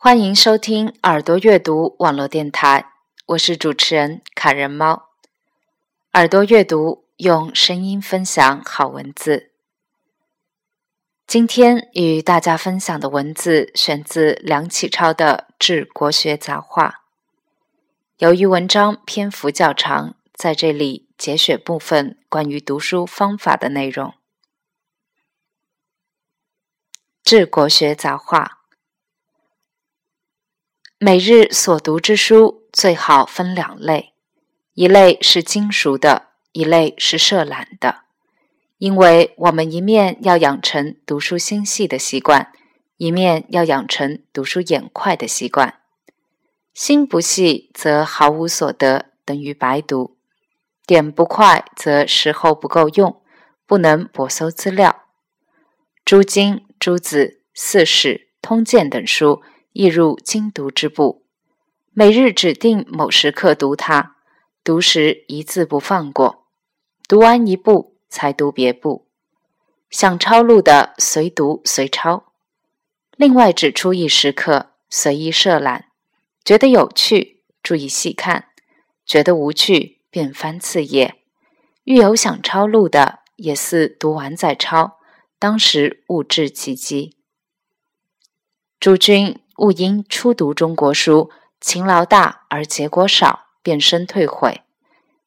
欢迎收听耳朵阅读网络电台，我是主持人卡人猫。耳朵阅读用声音分享好文字。今天与大家分享的文字选自梁启超的《治国学杂话》。由于文章篇幅较长，在这里节选部分关于读书方法的内容。《治国学杂话》：每日所读之书最好分两类。一类是精熟的，一类是涉览的，因为我们一面要养成读书心细的习惯，一面要养成读书眼快的习惯。心不细则毫无所得，等于白读；点不快则时候不够用，不能博搜资料。诸经、诸子、四史、通鉴等书，亦入精读之部。每日指定某时刻读它。读时一字不放过，读完一部才读别部。想抄录的随读随抄。另外指出一时刻随意设览，觉得有趣注意细看，觉得无趣便翻次页。遇有想抄录的，也似读完再抄，当时勿置其机。诸君勿因初读中国书，勤劳大而结果少。变身退悔，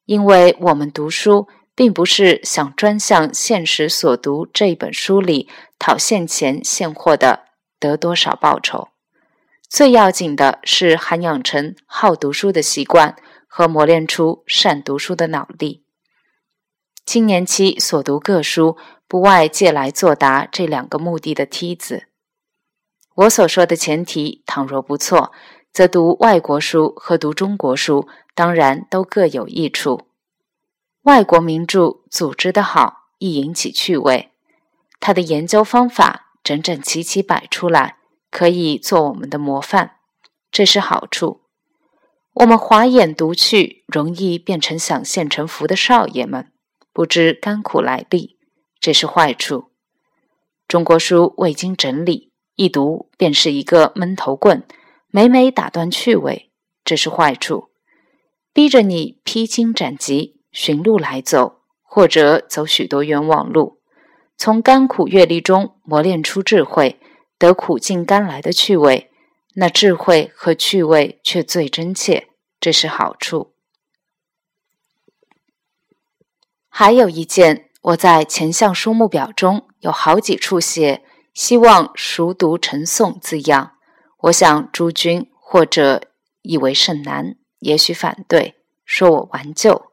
因为我们读书并不是想专向现实所读这一本书里讨现钱现货的得多少报酬，最要紧的是涵养成好读书的习惯和磨练出善读书的脑力。青年期所读各书，不外借来作答这两个目的的梯子。我所说的前提，倘若不错。则读外国书和读中国书，当然都各有益处。外国名著组织的好，易引起趣味；他的研究方法整整齐齐摆出来，可以做我们的模范，这是好处。我们滑眼读去，容易变成想现成福的少爷们，不知甘苦来历，这是坏处。中国书未经整理，一读便是一个闷头棍。每每打断趣味，这是坏处；逼着你披荆斩棘、寻路来走，或者走许多冤枉路，从甘苦阅历中磨练出智慧，得苦尽甘来的趣味。那智慧和趣味却最真切，这是好处。还有一件，我在前项书目表中有好几处写“希望熟读成诵”字样。我想诸君或者以为甚难，也许反对，说我顽旧，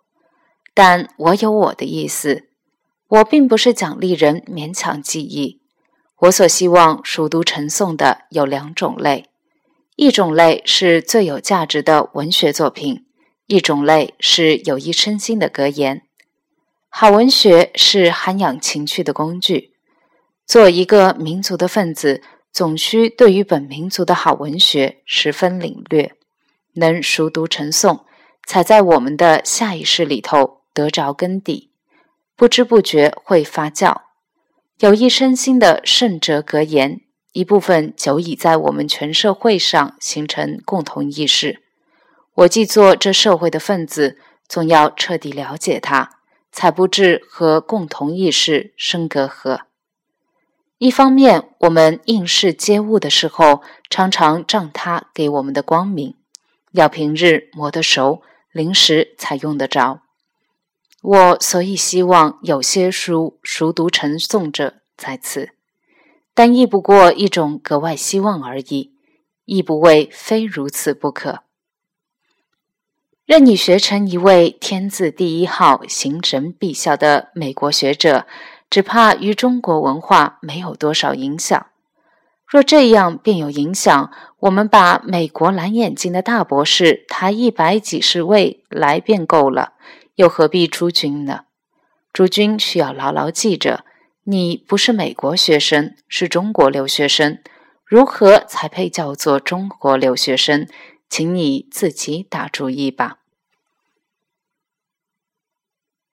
但我有我的意思。我并不是奖励人勉强记忆。我所希望熟读成诵的有两种类：一种类是最有价值的文学作品；一种类是有益身心的格言。好文学是涵养情趣的工具。做一个民族的分子。总需对于本民族的好文学十分领略，能熟读成诵，才在我们的下意识里头得着根底，不知不觉会发酵。有益身心的圣哲格言，一部分久已在我们全社会上形成共同意识。我既做这社会的分子，总要彻底了解它，才不致和共同意识生隔阂。一方面，我们应试接物的时候，常常仗它给我们的光明，要平日磨得熟，临时才用得着。我所以希望有些书熟读成诵者在此，但亦不过一种格外希望而已，亦不为非如此不可。任你学成一位天字第一号、形神必效的美国学者。只怕与中国文化没有多少影响。若这样便有影响，我们把美国蓝眼睛的大博士抬一百几十位来便够了，又何必诸君呢？诸君需要牢牢记着，你不是美国学生，是中国留学生。如何才配叫做中国留学生？请你自己打主意吧。